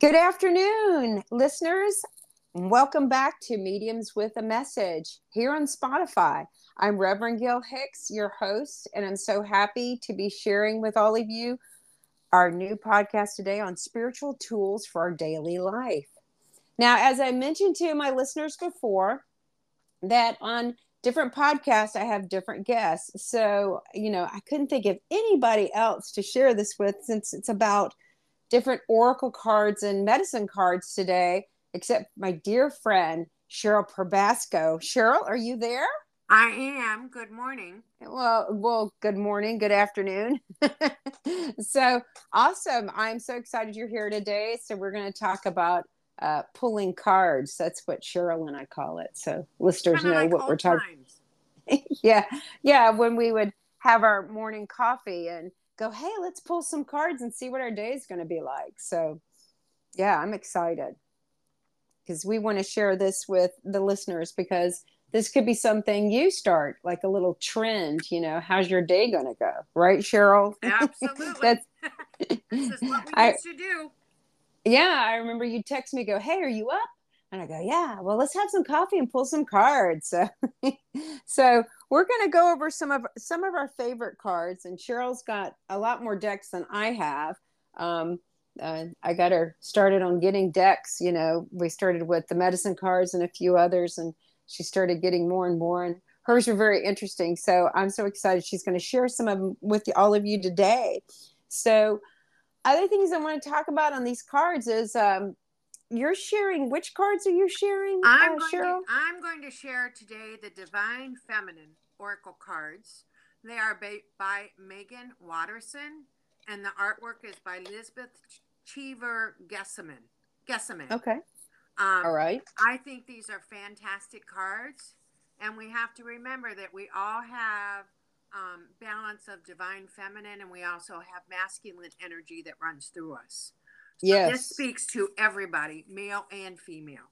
Good afternoon, listeners. Welcome back to Mediums with a Message here on Spotify. I'm Reverend Gail Hicks, your host, and I'm so happy to be sharing with all of you our new podcast today on spiritual tools for our daily life. Now, as I mentioned to my listeners before, that on different podcasts I have different guests. So, you know, I couldn't think of anybody else to share this with since it's about different oracle cards and medicine cards today, except my dear friend Cheryl Probasco. Cheryl, are you there? I am. Good morning. Well, well, good morning, good afternoon. so awesome! I'm so excited you're here today. So we're going to talk about uh, pulling cards. That's what Cheryl and I call it. So listeners know like what we're talking. yeah, yeah. When we would have our morning coffee and go, hey, let's pull some cards and see what our day is going to be like. So, yeah, I'm excited because we want to share this with the listeners because this could be something you start, like a little trend. You know, how's your day going to go? Right, Cheryl? Absolutely. That's this is what we I, used to do. Yeah, I remember you text me, go, hey, are you up? And I go, yeah, well, let's have some coffee and pull some cards. So, so we're going to go over some of some of our favorite cards. And Cheryl's got a lot more decks than I have. Um, uh, I got her started on getting decks. You know, we started with the medicine cards and a few others, and she started getting more and more. And hers were very interesting. So I'm so excited. She's going to share some of them with all of you today. So, other things I want to talk about on these cards is um, you're sharing which cards are you sharing i'm, uh, going, Cheryl? To, I'm going to share today the divine feminine oracle cards. They are by, by Meggan Watterson and the artwork is by lisbeth cheever gessaman gessaman okay. Um, all right. I think these are fantastic cards and we have to remember that we all have um, balance of divine feminine and we also have masculine energy that runs through us Yes. This speaks to everybody, male and female.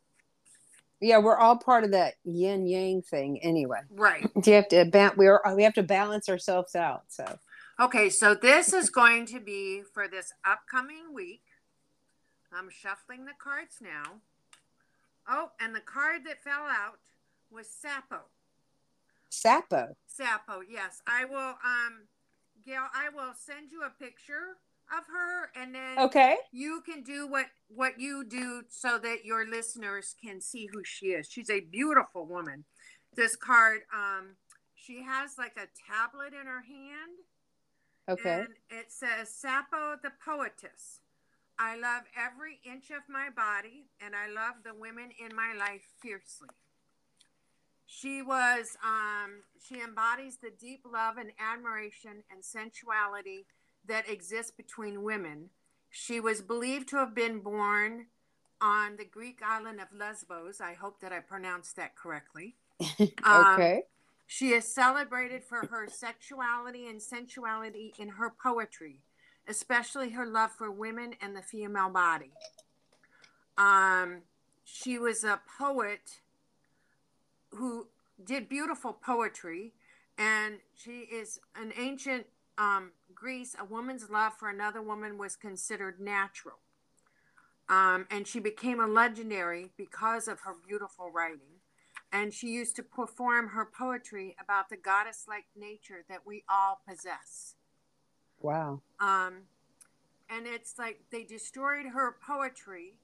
Yeah, we're all part of that yin yang thing anyway. Right. You have to ba- we are we have to balance ourselves out. So Okay, so this is going to be for this upcoming week. I'm shuffling the cards now. Oh, and the card that fell out was Sappho. Sappho. Sappho, yes. I will um Gail, I will send you a picture of her and then okay. you can do what what you do so that your listeners can see who she is. She's a beautiful woman. This card um she has like a tablet in her hand. Okay. And it says sappho the poetess i love every inch of my body and i love the women in my life fiercely. She was um she embodies the deep love and admiration and sensuality that exists between women. She was believed to have been born on the Greek island of Lesbos. I hope that I pronounced that correctly. okay. Um, she is celebrated for her sexuality and sensuality in her poetry, especially her love for women and the female body. Um, she was a poet who did beautiful poetry, and she is an ancient um, Greece, a woman's love for another woman was considered natural. Um, and she became a legendary because of her beautiful writing. And she used to perform her poetry about the goddess like nature that we all possess. Wow. Um, and it's like they destroyed her poetry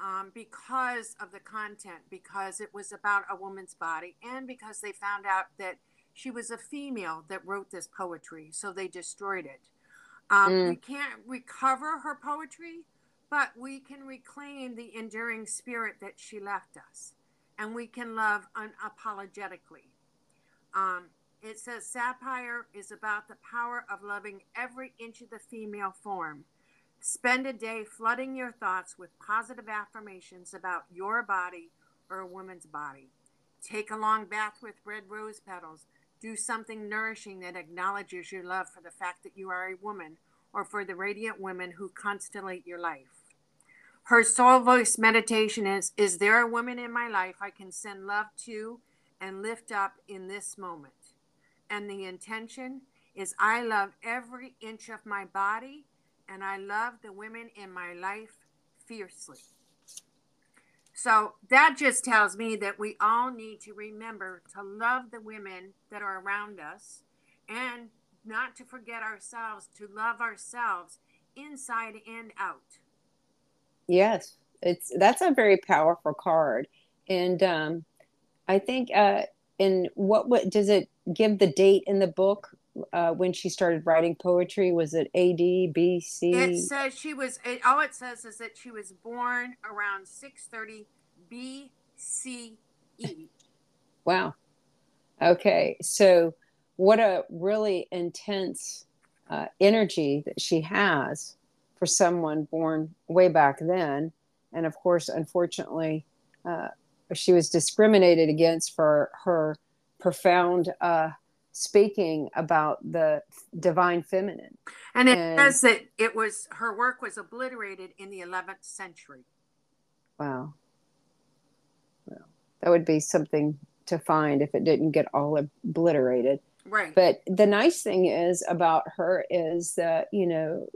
um, because of the content, because it was about a woman's body, and because they found out that she was a female that wrote this poetry, so they destroyed it. Um, mm. We can't recover her poetry, but we can reclaim the enduring spirit that she left us, and we can love unapologetically. Um, it says Sapphire is about the power of loving every inch of the female form. Spend a day flooding your thoughts with positive affirmations about your body or a woman's body. Take a long bath with red rose petals do something nourishing that acknowledges your love for the fact that you are a woman or for the radiant women who constellate your life. Her soul voice meditation is Is there a woman in my life I can send love to and lift up in this moment? And the intention is I love every inch of my body and I love the women in my life fiercely. So that just tells me that we all need to remember to love the women that are around us and not to forget ourselves, to love ourselves inside and out. Yes, it's that's a very powerful card, and um, I think uh, in what what does it give the date in the book uh, when she started writing poetry? Was it A.D. B.C.? It says she was. It, all it says is that she was born around six thirty B.C.E. Wow. Okay, so what a really intense uh, energy that she has for someone born way back then. And of course, unfortunately, uh, she was discriminated against for her profound uh, speaking about the divine feminine. And it and, says that it was her work was obliterated in the 11th century. Wow. Well, that would be something to find if it didn't get all obliterated. Right. But the nice thing is about her is that, you know,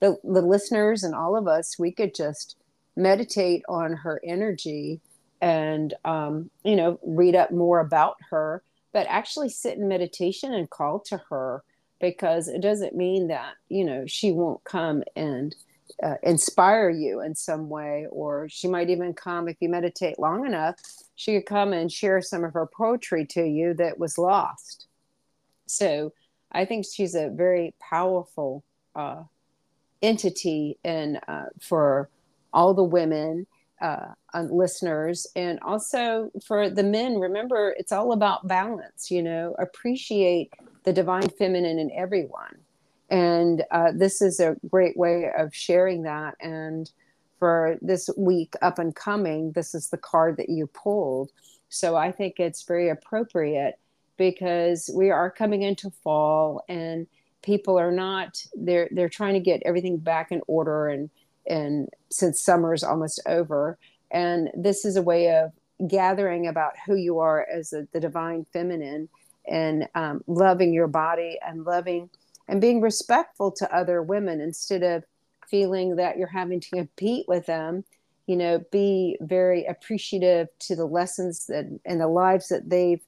the, the listeners and all of us, we could just meditate on her energy and, um, you know, read up more about her, but actually sit in meditation and call to her because it doesn't mean that, you know, she won't come and uh, inspire you in some way, or she might even come if you meditate long enough. She could come and share some of her poetry to you that was lost. So I think she's a very powerful uh, entity and uh, for all the women uh, listeners. And also for the men remember it's all about balance you know appreciate the divine feminine in everyone. And uh, this is a great way of sharing that. And for this week up and coming this is the card that you pulled. So i think it's very appropriate because we are coming into fall and people are not they're they're trying to get everything back in order. And and since summer is almost over and this is a way of gathering about who you are as a, the divine feminine and um, loving your body and loving and being respectful to other women instead of feeling that you're having to compete with them you know be very appreciative to the lessons that and the lives that they've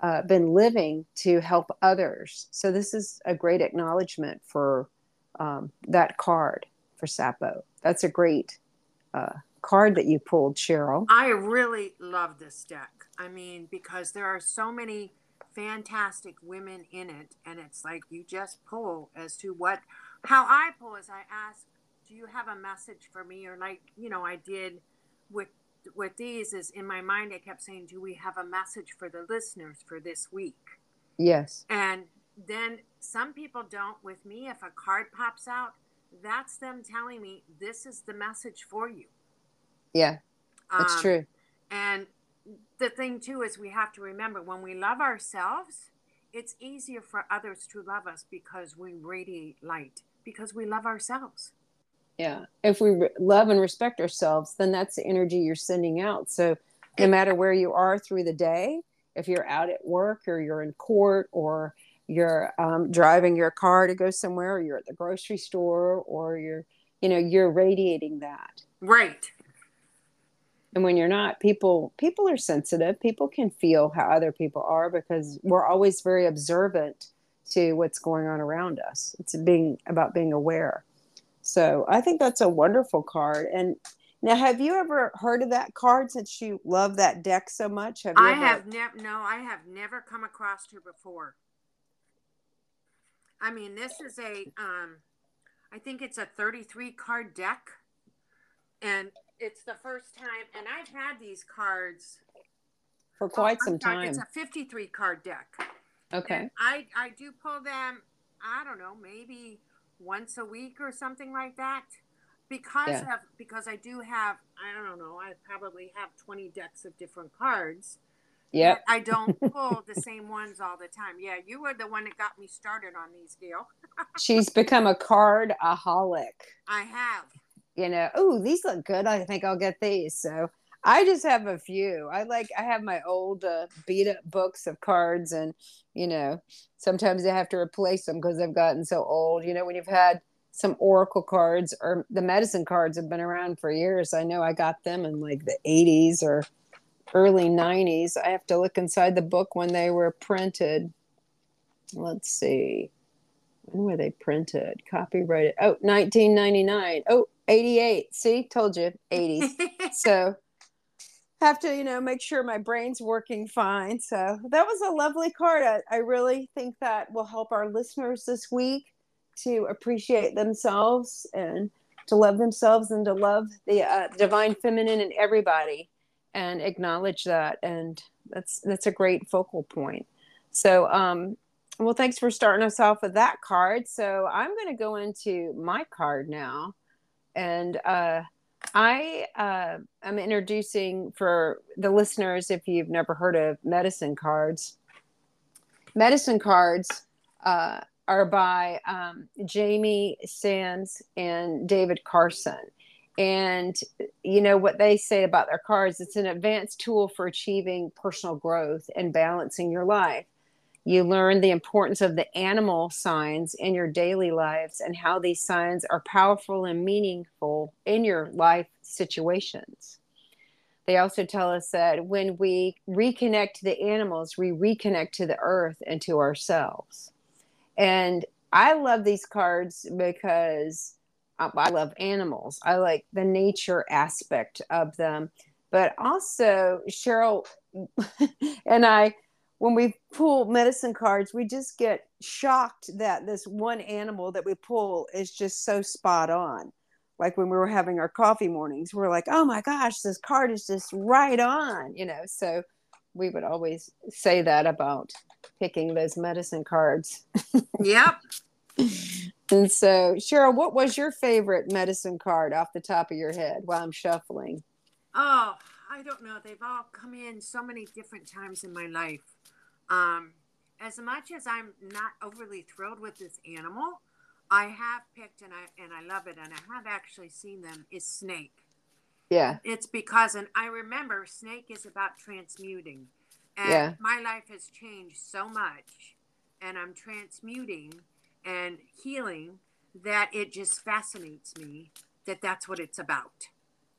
uh, been living to help others. So this is a great acknowledgement for um, that card for Sappho. That's a great uh, card that you pulled, Cheryl. I really love this deck. I mean, because there are so many fantastic women in it, and it's like you just pull as to what. How I pull is I ask, "Do you have a message for me?" Or like you know, I did with with these is in my mind i kept saying do we have a message for the listeners for this week yes and then some people don't with me if a card pops out that's them telling me this is the message for you yeah that's um, true. and the thing too is we have to remember when we love ourselves it's easier for others to love us because we radiate light because we love ourselves. Yeah if we re- love and respect ourselves then that's the energy you're sending out. So no matter where you are through the day if you're out at work or you're in court or you're um, driving your car to go somewhere or you're at the grocery store or you're you know you're radiating that. Right and when you're not people people are sensitive people can feel how other people are because we're always very observant to what's going on around us it's being about being aware so I think that's a wonderful card. And now, have you ever heard of that card since you love that deck so much? Have I ever... have never. No, I have never come across her before. I mean, this is a. Um, I think it's a 33 card deck, and it's the first time. And I've had these cards for oh, quite oh, some time. It's a 53 card deck. Okay. And I I do pull them. I don't know, maybe once a week or something like that because yeah. of because I do have I don't know I probably have 20 decks of different cards. Yeah. I don't pull the same ones all the time. Yeah, you were the one that got me started on these, Gail. She's become a card aholic. I have. You know, oh, these look good. I think I'll get these. So I just have a few. I like I have my old uh, beat up books of cards, and you know, sometimes I have to replace them because they've gotten so old. You know, when you've had some oracle cards or the medicine cards have been around for years. I know I got them in like the 80s or early 90s. I have to look inside the book when they were printed. Let's see. When were they printed? Copyrighted. Oh, 1999. Oh, 88. See, told you 80s. so have to, you know, make sure my brain's working fine. So that was a lovely card. I, I really think that will help our listeners this week to appreciate themselves and to love themselves and to love the uh, divine feminine in everybody and acknowledge that. And that's that's a great focal point. So, um, well, thanks for starting us off with that card. So I'm going to go into my card now, and uh, I uh, am introducing for the listeners if you've never heard of medicine cards. Medicine cards uh, are by um, Jamie Sams and David Carson. And you know what they say about their cards it's an advanced tool for achieving personal growth and balancing your life. You learn the importance of the animal signs in your daily lives and how these signs are powerful and meaningful in your life situations. They also tell us that when we reconnect to the animals, we reconnect to the earth and to ourselves. And I love these cards because uh, I love animals. I like the nature aspect of them. But also, Cheryl and I, when we pull medicine cards, we just get shocked that this one animal that we pull is just so spot on. Like when we were having our coffee mornings, we're like, oh my gosh, this card is just right on, you know. So we would always say that about picking those medicine cards. Yep. and so, Cheryl, what was your favorite medicine card off the top of your head while I'm shuffling? Oh, I don't know. They've all come in so many different times in my life. Um, as much as I'm not overly thrilled with this animal, I have picked and I and I love it and I have actually seen them is snake. Yeah. It's because and I remember snake is about transmuting. And yeah. my life has changed so much and I'm transmuting and healing that it just fascinates me that that's what it's about.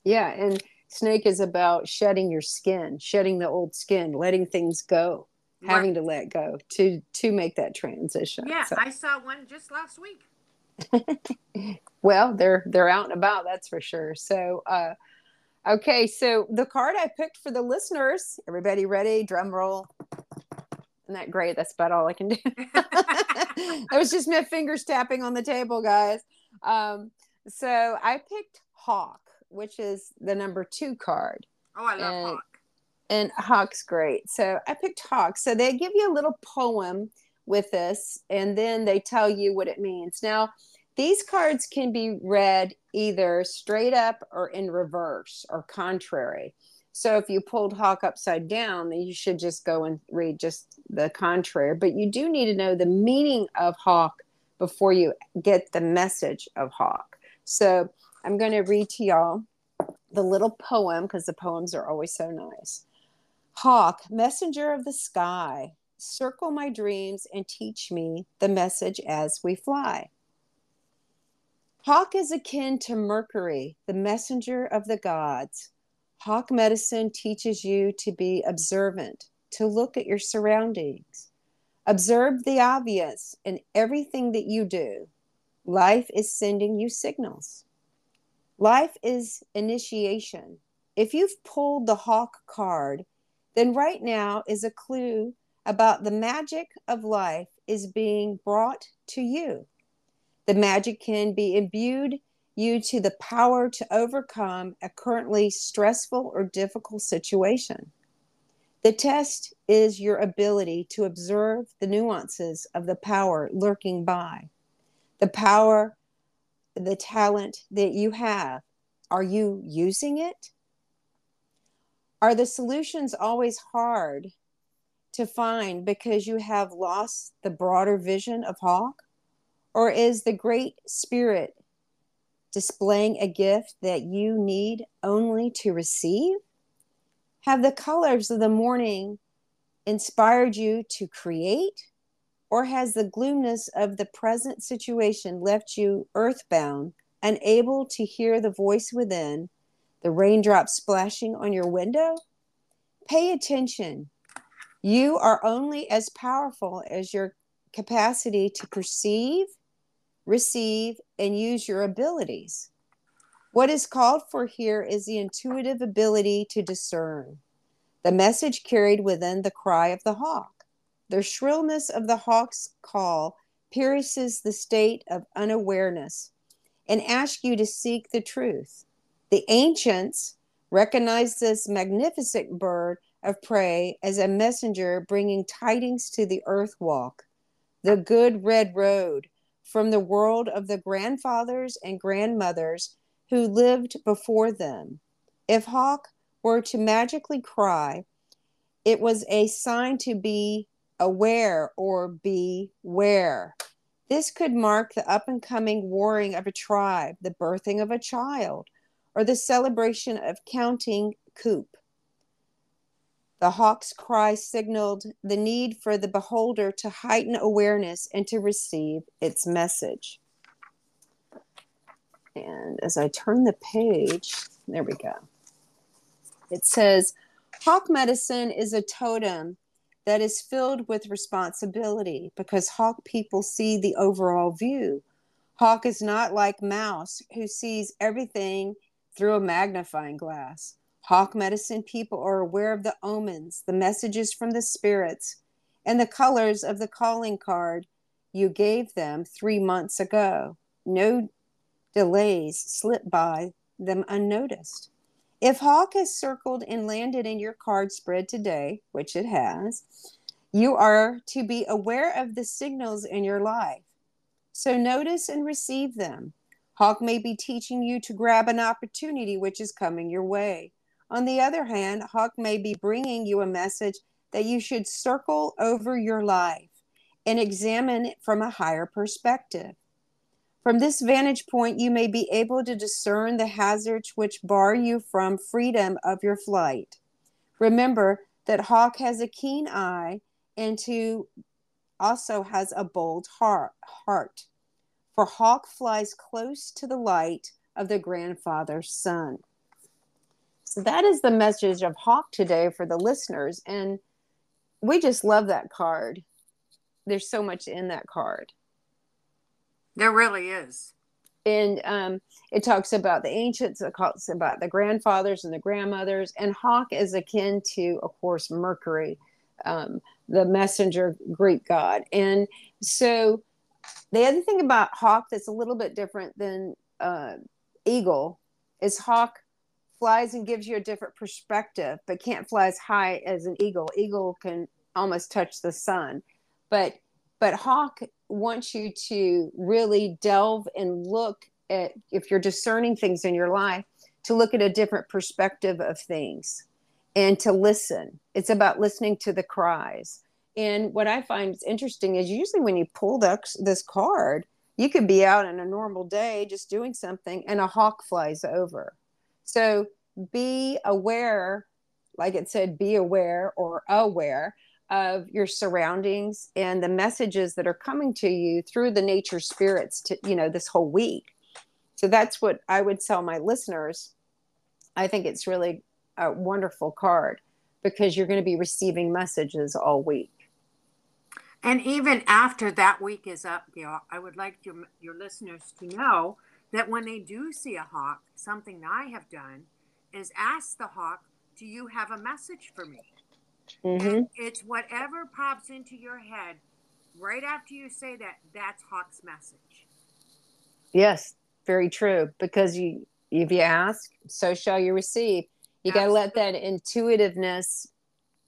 Yeah, and snake is about shedding your skin, shedding the old skin, letting things go, right. having to let go to to make that transition. Yeah, so. I saw one just last week. well, they're they're out and about, that's for sure. So, uh, okay, so the card I picked for the listeners, everybody ready? Drum roll. Isn't that great? That's about all I can do. that was just my fingers tapping on the table, guys. Um, so I picked Hawk, which is the number two card. Oh, I love and, Hawk. And Hawk's great. So I picked Hawk. So they give you a little poem with this, and then they tell you what it means. Now, these cards can be read either straight up or in reverse or contrary. So if you pulled Hawk upside down, then you should just go and read just the contrary. But you do need to know the meaning of Hawk before you get the message of Hawk. So I'm going to read to y'all the little poem because the poems are always so nice. Hawk, messenger of the sky, circle my dreams and teach me the message as we fly. Hawk is akin to Mercury, the messenger of the gods. Hawk medicine teaches you to be observant, to look at your surroundings. Observe the obvious in everything that you do. Life is sending you signals. Life is initiation. If you've pulled the Hawk card, then right now is a clue about the magic of life is being brought to you. The magic can be imbued you to the power to overcome a currently stressful or difficult situation. The test is your ability to observe the nuances of the power lurking by. The power, the talent that you have, are you using it? Are the solutions always hard to find because you have lost the broader vision of Hawk? Or is the Great Spirit displaying a gift that you need only to receive? Have the colors of the morning inspired you to create? Or has the gloomness of the present situation left you earthbound, unable to hear the voice within, the raindrops splashing on your window? Pay attention. You are only as powerful as your capacity to perceive, receive, and use your abilities. What is called for here is the intuitive ability to discern, the message carried within the cry of the hawk. The shrillness of the hawk's call pierces the state of unawareness and asks you to seek the truth. The ancients recognized this magnificent bird of prey as a messenger bringing tidings to the earth walk, the good red road from the world of the grandfathers and grandmothers who lived before them. If Hawk were to magically cry, it was a sign to be aware or beware. This could mark the up and coming warring of a tribe, the birthing of a child, or the celebration of counting coup. The hawk's cry signaled the need for the beholder to heighten awareness and to receive its message. And as I turn the page, there we go. It says, Hawk medicine is a totem that is filled with responsibility because hawk people see the overall view. Hawk is not like mouse who sees everything through a magnifying glass. Hawk medicine people are aware of the omens, the messages from the spirits, and the colors of the calling card you gave them three months ago. No delays slip by them unnoticed. If Hawk has circled and landed in your card spread today, which it has, you are to be aware of the signals in your life. So notice and receive them. Hawk may be teaching you to grab an opportunity which is coming your way. On the other hand, Hawk may be bringing you a message that you should circle over your life and examine it from a higher perspective. From this vantage point, you may be able to discern the hazards which bar you from freedom of your flight. Remember that Hawk has a keen eye and to also has a bold heart. heart. For Hawk flies close to the light of the grandfather's sun. So that is the message of Hawk today for the listeners. And we just love that card. There's so much in that card. There really is. And um, it talks about the ancients, it talks about the grandfathers and the grandmothers. And Hawk is akin to, of course, Mercury, um, the messenger Greek god. And so the other thing about Hawk that's a little bit different than uh, Eagle is Hawk flies and gives you a different perspective, but can't fly as high as an eagle. Eagle can almost touch the sun, but but hawk wants you to really delve and look at if you're discerning things in your life to look at a different perspective of things and to listen. It's about listening to the cries. And what I find is interesting is usually when you pull this, this card, you could be out on a normal day just doing something and a hawk flies over so be aware, like it said, be aware or aware of your surroundings and the messages that are coming to you through the nature spirits to, you know, this whole week. So that's what I would tell my listeners. I think it's really a wonderful card because you're going to be receiving messages all week. And even after that week is up, Gail, I would like your, your listeners to know that when they do see a hawk, something I have done is ask the hawk, Do you have a message for me? Mm-hmm. it's whatever pops into your head right after you say that, that's Hawk's message. Yes, very true. Because you if you ask, so shall you receive. You got to let that intuitiveness,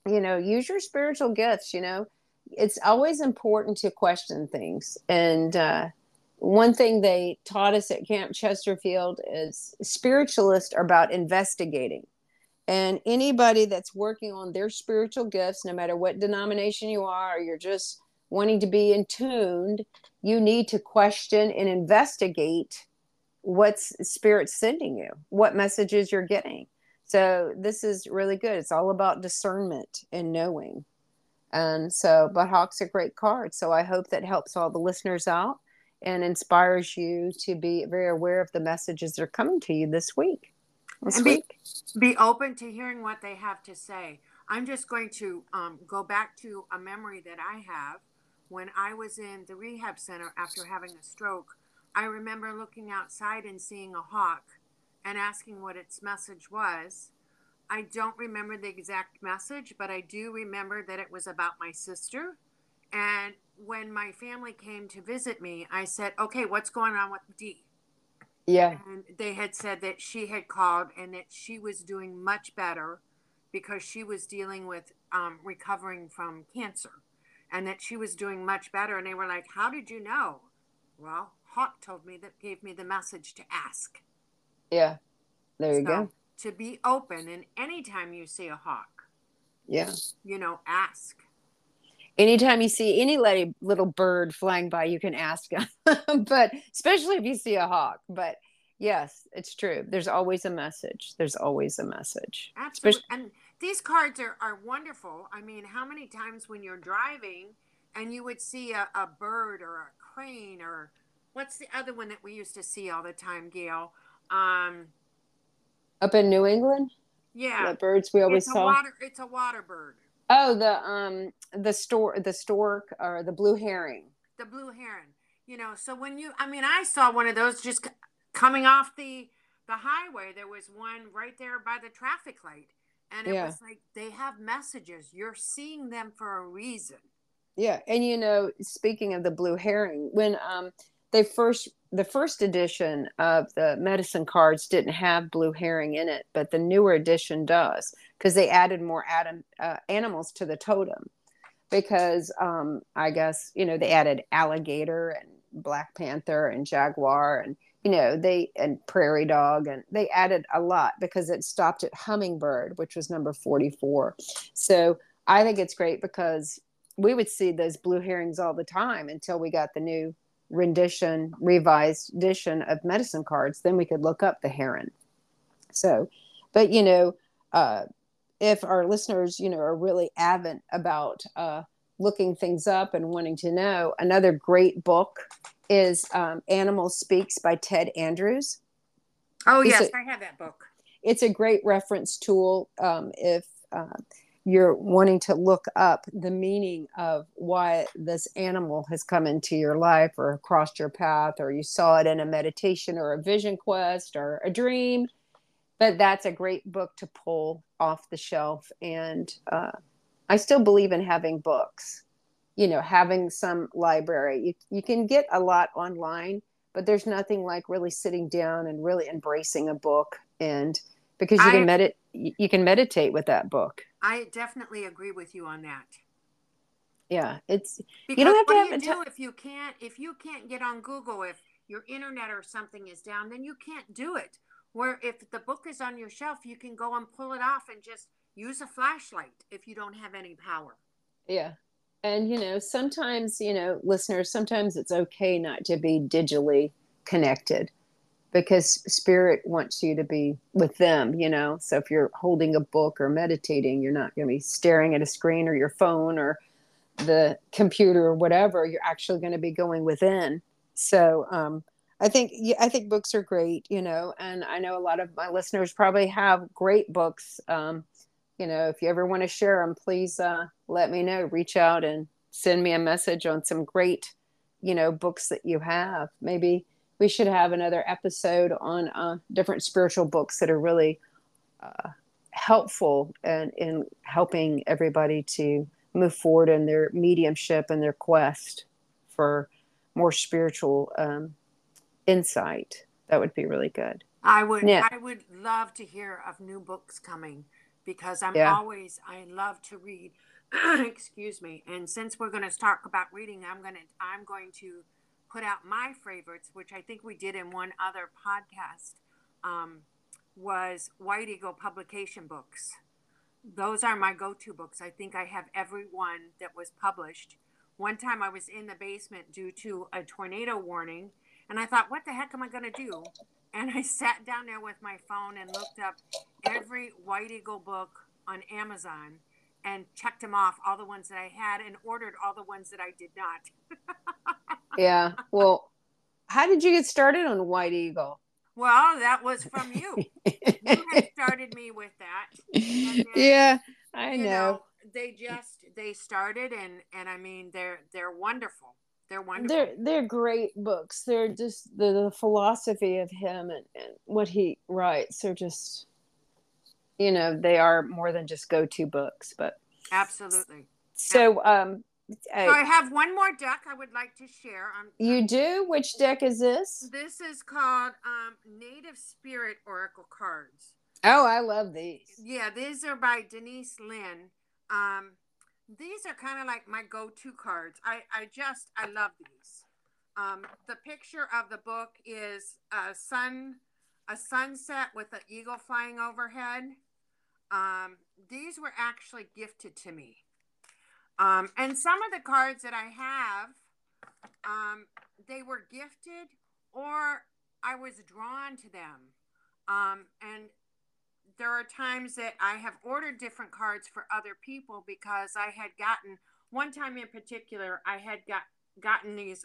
you know, use your spiritual gifts, you know. It's always important to question things. And uh, one thing they taught us at Camp Chesterfield is spiritualists are about investigating. And anybody that's working on their spiritual gifts, no matter what denomination you are, or you're just wanting to be in tuned, you need to question and investigate what's spirit sending you, what messages you're getting. So this is really good. It's all about discernment and knowing. And so, but Hawk's a great card. So I hope that helps all the listeners out and inspires you to be very aware of the messages that are coming to you this week. This and. Be, be open to hearing what they have to say. I'm just going to um, go back to a memory that I have when I was in the rehab center after having a stroke. I remember looking outside and seeing a hawk and asking what its message was. I don't remember the exact message, but I do remember that it was about my sister. And when my family came to visit me, I said, Okay, what's going on with Dee? Yeah. And they had said that she had called and that she was doing much better because she was dealing with um, recovering from cancer and that she was doing much better. And they were like, How did you know? Well, Hawk told me that gave me the message to ask. Yeah. There you so, go to be open and anytime you see a hawk yeah you know ask anytime you see any little bird flying by you can ask but especially if you see a hawk. But yes it's true. There's always a message. There's always a message. Absolutely especially- and these cards are, are wonderful. I mean how many times when you're driving and you would see a, a bird or a crane or what's the other one that we used to see all the time gail? Um, up in New England. Yeah, the birds we always it's saw. Water, it's a water bird. Oh, the um the store the stork or the blue herring. The blue heron. You know, so when you, I mean, I saw one of those just coming off the the highway. There was one right there by the traffic light, and it yeah. was like they have messages. You're seeing them for a reason. Yeah, and you know, speaking of the blue herring, when um they first the first edition of the medicine cards didn't have blue herring in it, but the newer edition does because they added more adam, uh, animals to the totem. Because um, I guess you know they added alligator and black panther and jaguar and you know they and prairie dog and they added a lot because it stopped at hummingbird, which was number forty four. So I think it's great because we would see those blue herrings all the time until we got the new rendition, revised edition of medicine cards, then we could look up the heron. So, but you know, uh, if our listeners, you know, are really avid about uh, looking things up and wanting to know, another great book is um, Animal Speaks by Ted Andrews. Oh, yes, a, I have that book. It's a great reference tool um, if uh, you're wanting to look up the meaning of why this animal has come into your life or crossed your path, or you saw it in a meditation or a vision quest or a dream. But that's a great book to pull off the shelf. And uh, I still believe in having books, you know, having some library. You, you can get a lot online, but there's nothing like really sitting down and really embracing a book and because you I, can medit you can meditate with that book. I definitely agree with you on that. Yeah, it's because you don't have to have do you do if you can't if you can't get on Google if your internet or something is down, then you can't do it. Where if the book is on your shelf, you can go and pull it off and just use a flashlight if you don't have any power. Yeah. And you know, sometimes, you know, listeners, sometimes it's okay not to be digitally connected because spirit wants you to be with them you know so if you're holding a book or meditating you're not going to be staring at a screen or your phone or the computer or whatever you're actually going to be going within so um, i think i think books are great you know and i know a lot of my listeners probably have great books um, you know if you ever want to share them please uh, let me know reach out and send me a message on some great you know books that you have. Maybe we should have another episode on uh, different spiritual books that are really uh, helpful and in helping everybody to move forward in their mediumship and their quest for more spiritual um, insight. That would be really good. I would. Yeah. I would love to hear of new books coming because I'm yeah. always. I love to read. excuse me. And since we're going to talk about reading, I'm going to. I'm going to put out my favorites, which I think we did in one other podcast, um, was White Eagle publication books. Those are my go to books. I think I have every one that was published. One time I was in the basement due to a tornado warning, and I thought, what the heck am I going to do? And I sat down there with my phone and looked up every White Eagle book on Amazon and checked them off all the ones that I had and ordered all the ones that I did not. yeah. Well, how did you get started on White Eagle? Well, that was from you. you had started me with that. Then, yeah, I know. know. They just they started and and I mean they're they're wonderful. They're wonderful. They're they're great books. They're just the, the philosophy of him and, and what he writes. They're just you know they are more than just go to books, but absolutely. So um so I have one more deck I would like to share. Um, you do? Which deck is this? This is called um, Native Spirit Oracle cards. Oh, I love these. Yeah, these are by Denise Linn. Um, these are kind of like my go-to cards. I, I just I love these. Um, the picture of the book is a sun, a sunset with an eagle flying overhead. Um, these were actually gifted to me. Um, and some of the cards that I have, um, they were gifted or I was drawn to them. Um, and there are times that I have ordered different cards for other people because I had gotten one time in particular, I had got gotten these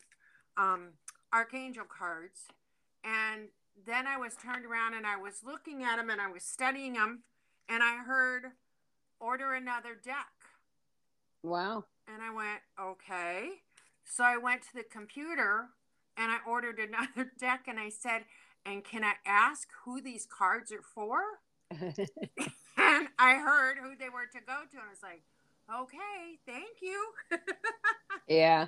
um, archangel cards, and then I was turned around and I was looking at them and I was studying them, and I heard order another deck. Wow. And I went, okay. So I went to the computer and I ordered another deck and I said, and can I ask who these cards are for? and I heard who they were to go to. And I was like, okay, thank you. yeah.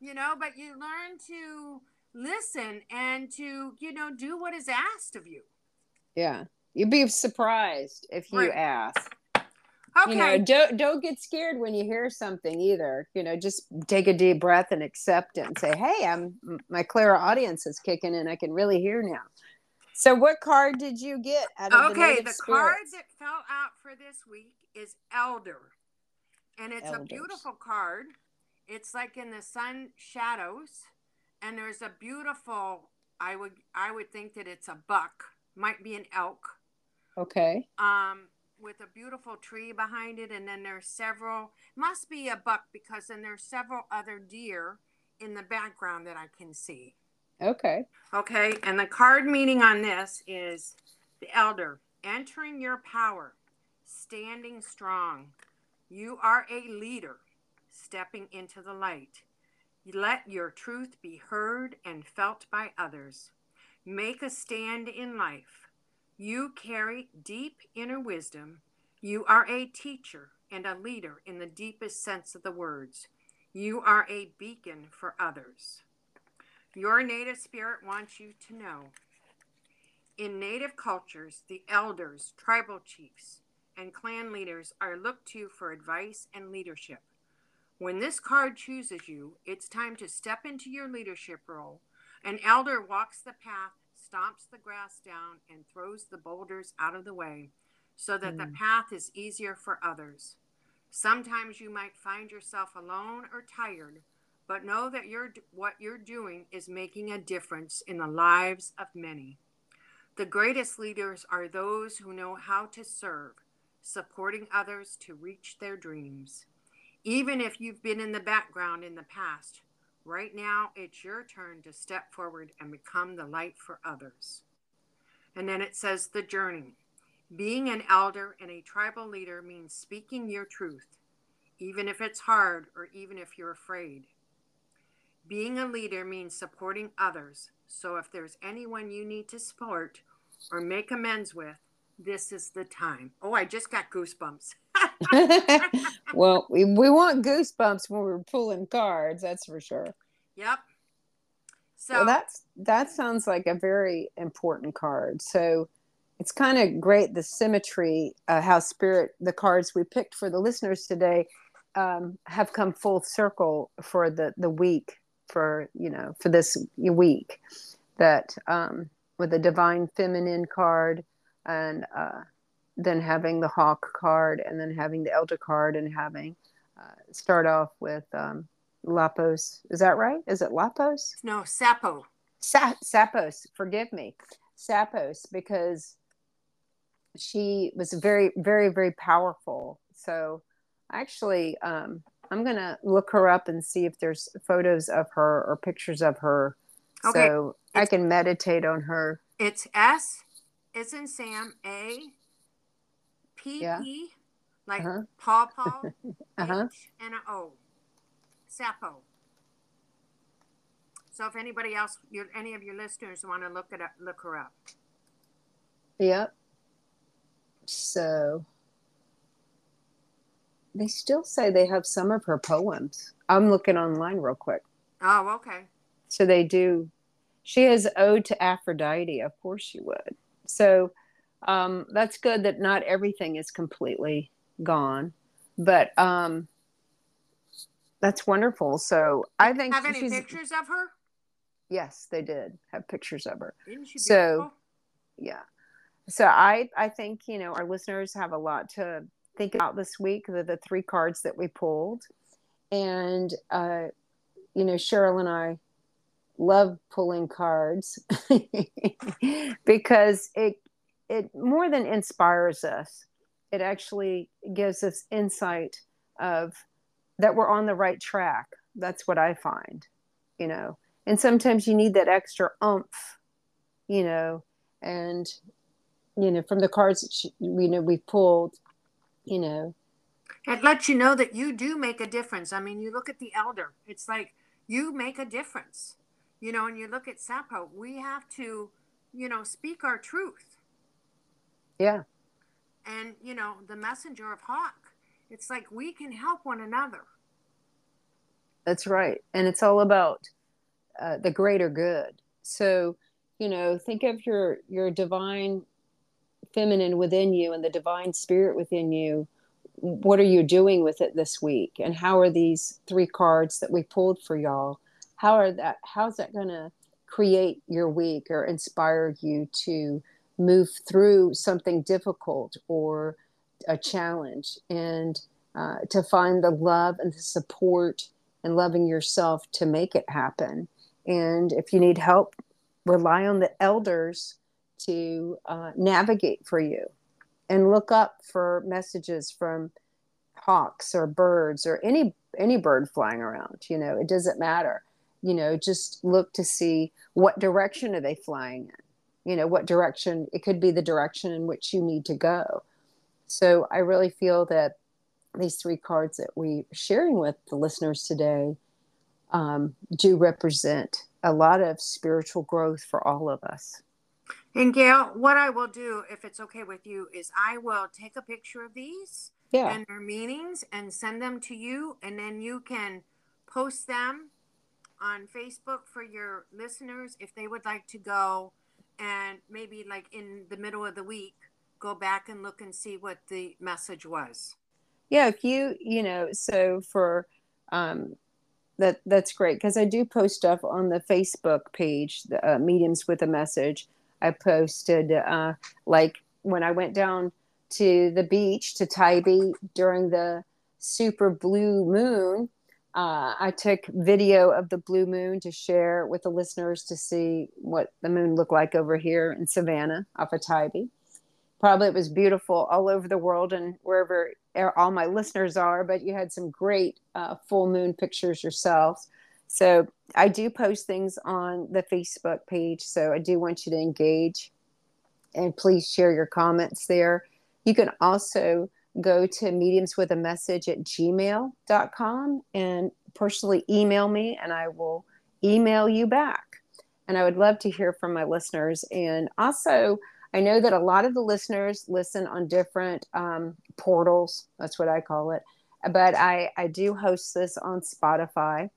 You know, but you learn to listen and to, you know, do what is asked of you. Yeah. You'd be surprised if you right. ask. Okay. You know, don't don't get scared when you hear something either. You know, just take a deep breath and accept it and say, "Hey, I'm my clairaudience is kicking in. I can really hear now." So, what card did you get out of okay, the, the card that fell out for this week is Elder, and it's Elders. a beautiful card. It's like in the sun shadows, and there's a beautiful. I would I would think that it's a buck, might be an elk. Okay. Um, with a beautiful tree behind it, and then there's several. Must be a buck because then there's several other deer in the background that I can see. Okay. Okay, and the card meaning on this is the elder entering your power, standing strong. You are a leader, stepping into the light. Let your truth be heard and felt by others. Make a stand in life. You carry deep inner wisdom. You are a teacher and a leader in the deepest sense of the words. You are a beacon for others. Your native spirit wants you to know. In native cultures, the elders, tribal chiefs, and clan leaders are looked to for advice and leadership. When this card chooses you, it's time to step into your leadership role. An elder walks the path stomps the grass down and throws the boulders out of the way so that mm. the path is easier for others. Sometimes you might find yourself alone or tired, but know that you're, what you're doing is making a difference in the lives of many. The greatest leaders are those who know how to serve, supporting others to reach their dreams. Even if you've been in the background in the past, Right now, it's your turn to step forward and become the light for others. And then it says the journey. Being an elder and a tribal leader means speaking your truth, even if it's hard or even if you're afraid. Being a leader means supporting others. So if there's anyone you need to support or make amends with, this is the time. Oh, I just got goosebumps. well, we, we want goosebumps when we're pulling cards, that's for sure. Yep. So well, that's that sounds like a very important card. So it's kind of great the symmetry, uh, how spirit the cards we picked for the listeners today um, have come full circle for the the week for you know for this week that um, with the divine feminine card and uh, then having the hawk card and then having the elder card and having uh, start off with um, lapos. Is that right? Is it lapos? No sapo Sa- sapos forgive me. Sapos because she was very very very powerful. So actually, um, I'm gonna look her up and see if there's photos of her or pictures of her, okay. so it's, I can meditate on her. It's S, it's in Sam A, P yeah. P, like uh-huh. Paw Paw, uh-huh. H and a O, Sapo. So if anybody else, your, any of your listeners want to look it up, look her up. Yep. So they still say they have some of her poems. I'm looking online real quick. Oh, okay. So they do. She has ode to Aphrodite. Of course, she would. So um, that's good that not everything is completely gone, but um, that's wonderful. So I think have any pictures of her? Yes, they did have pictures of her. Didn't she? so, yeah. So I I think you know our listeners have a lot to think about this week. The the three cards that we pulled, and uh, you know Cheryl and I love pulling cards because it it more than inspires us. It actually gives us insight of that we're on the right track. That's what I find, you know and sometimes you need that extra umph you know and you know from the cards that she, you know we pulled you know. It lets you know that you do make a difference. I mean you look at the elder it's like you make a difference. You know and you look at Sappho we have to you know speak our truth. Yeah. And you know the messenger of hawk it's like we can help one another. That's right. And it's all about uh, the greater good. So, you know, think of your your divine feminine within you and the divine spirit within you. What are you doing with it this week? And how are these three cards that we pulled for y'all? How are that? How's that going to create your week or inspire you to move through something difficult or a challenge and uh, to find the love and the support and loving yourself to make it happen and if you need help, rely on the elders to uh, navigate for you and look up for messages from hawks or birds or any any bird flying around you know it doesn't matter. You know just look to see what direction are they flying in? You know what direction it could be the direction in which you need to go. So i really feel that these three cards that we're sharing with the listeners today um, do represent a lot of spiritual growth for all of us. And Gail, what I will do, if it's okay with you, is I will take a picture of these yeah. and their meanings and send them to you, and then you can post them on Facebook for your listeners if they would like to go and maybe like in the middle of the week go back and look and see what the message was. Yeah, if you, you know, so for um that that's great because I do post stuff on the Facebook page, the uh, mediums with a message. I posted uh, like when I went down to the beach to Tybee during the super blue moon. Uh, I took video of the blue moon to share with the listeners to see what the moon looked like over here in Savannah off of Tybee. Probably it was beautiful all over the world and wherever all my listeners are, but you had some great uh, full moon pictures yourselves. So I do post things on the Facebook page. So I do want you to engage and please share your comments there. You can also go to mediums with a message at gmail.com and personally email me and I will email you back. And I would love to hear from my listeners. And also, I know that a lot of the listeners listen on different um, portals. That's what I call it. But I, I do host this on Spotify.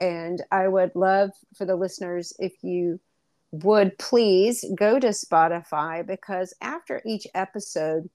And I would love for the listeners if you would please go to Spotify because after each episode,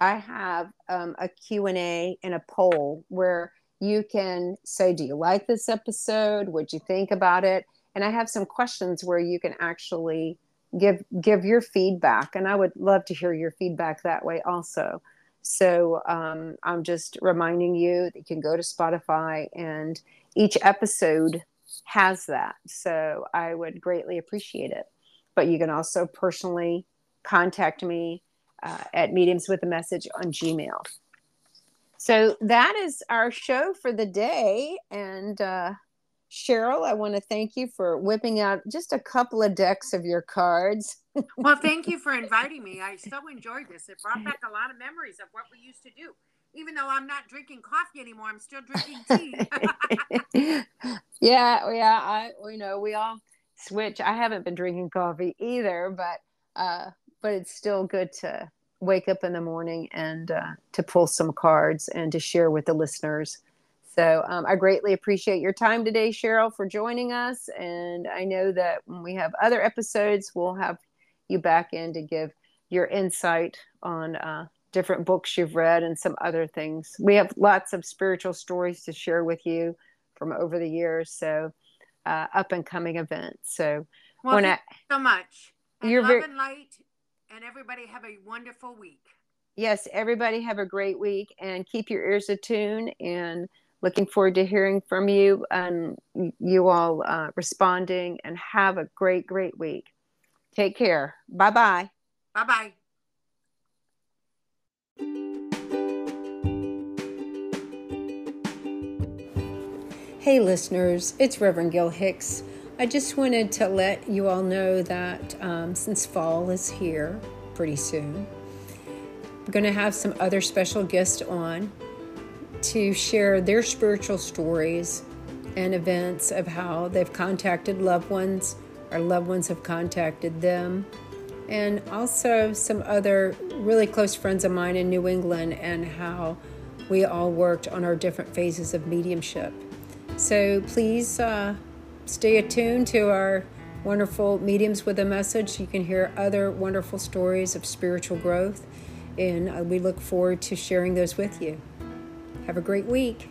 I have um, a Q&A and a poll where you can say, do you like this episode? What'd you think about it? And I have some questions where you can actually give give your feedback and i would love to hear your feedback that way also so um, i'm just reminding you that you can go to spotify and each episode has that so i would greatly appreciate it but you can also personally contact me uh, at mediums with a message on gmail So that is our show for the day. And uh, Cheryl, I want to thank you for whipping out just a couple of decks of your cards. Well, thank you for inviting me. I so enjoyed this. It brought back a lot of memories of what we used to do. Even though I'm not drinking coffee anymore, I'm still drinking tea. yeah, yeah. I, you know, we all switch. I haven't been drinking coffee either, but uh, but it's still good to wake up in the morning and uh, to pull some cards and to share with the listeners. So um, I greatly appreciate your time today, Cheryl, for joining us. And I know that when we have other episodes, we'll have you back in to give your insight on uh, different books you've read and some other things. We have lots of spiritual stories to share with you from over the years. So uh, up and coming events. So well, when I, so much. And you're love very, and light and everybody have a wonderful week. Yes, everybody have a great week and keep your ears attuned and looking forward to hearing from you and you all uh, responding and have a great, great week. Take care. Bye bye. Bye bye. Hey, listeners, it's Reverend Gail Hicks. I just wanted to let you all know that um, since fall is here pretty soon, we're going to have some other special guests on to share their spiritual stories and events of how they've contacted loved ones or loved ones have contacted them. And also some other really close friends of mine in New England and how we all worked on our different phases of mediumship. So please uh, stay attuned to our wonderful mediums with a message. You can hear other wonderful stories of spiritual growth, and uh, we look forward to sharing those with you. Have a great week.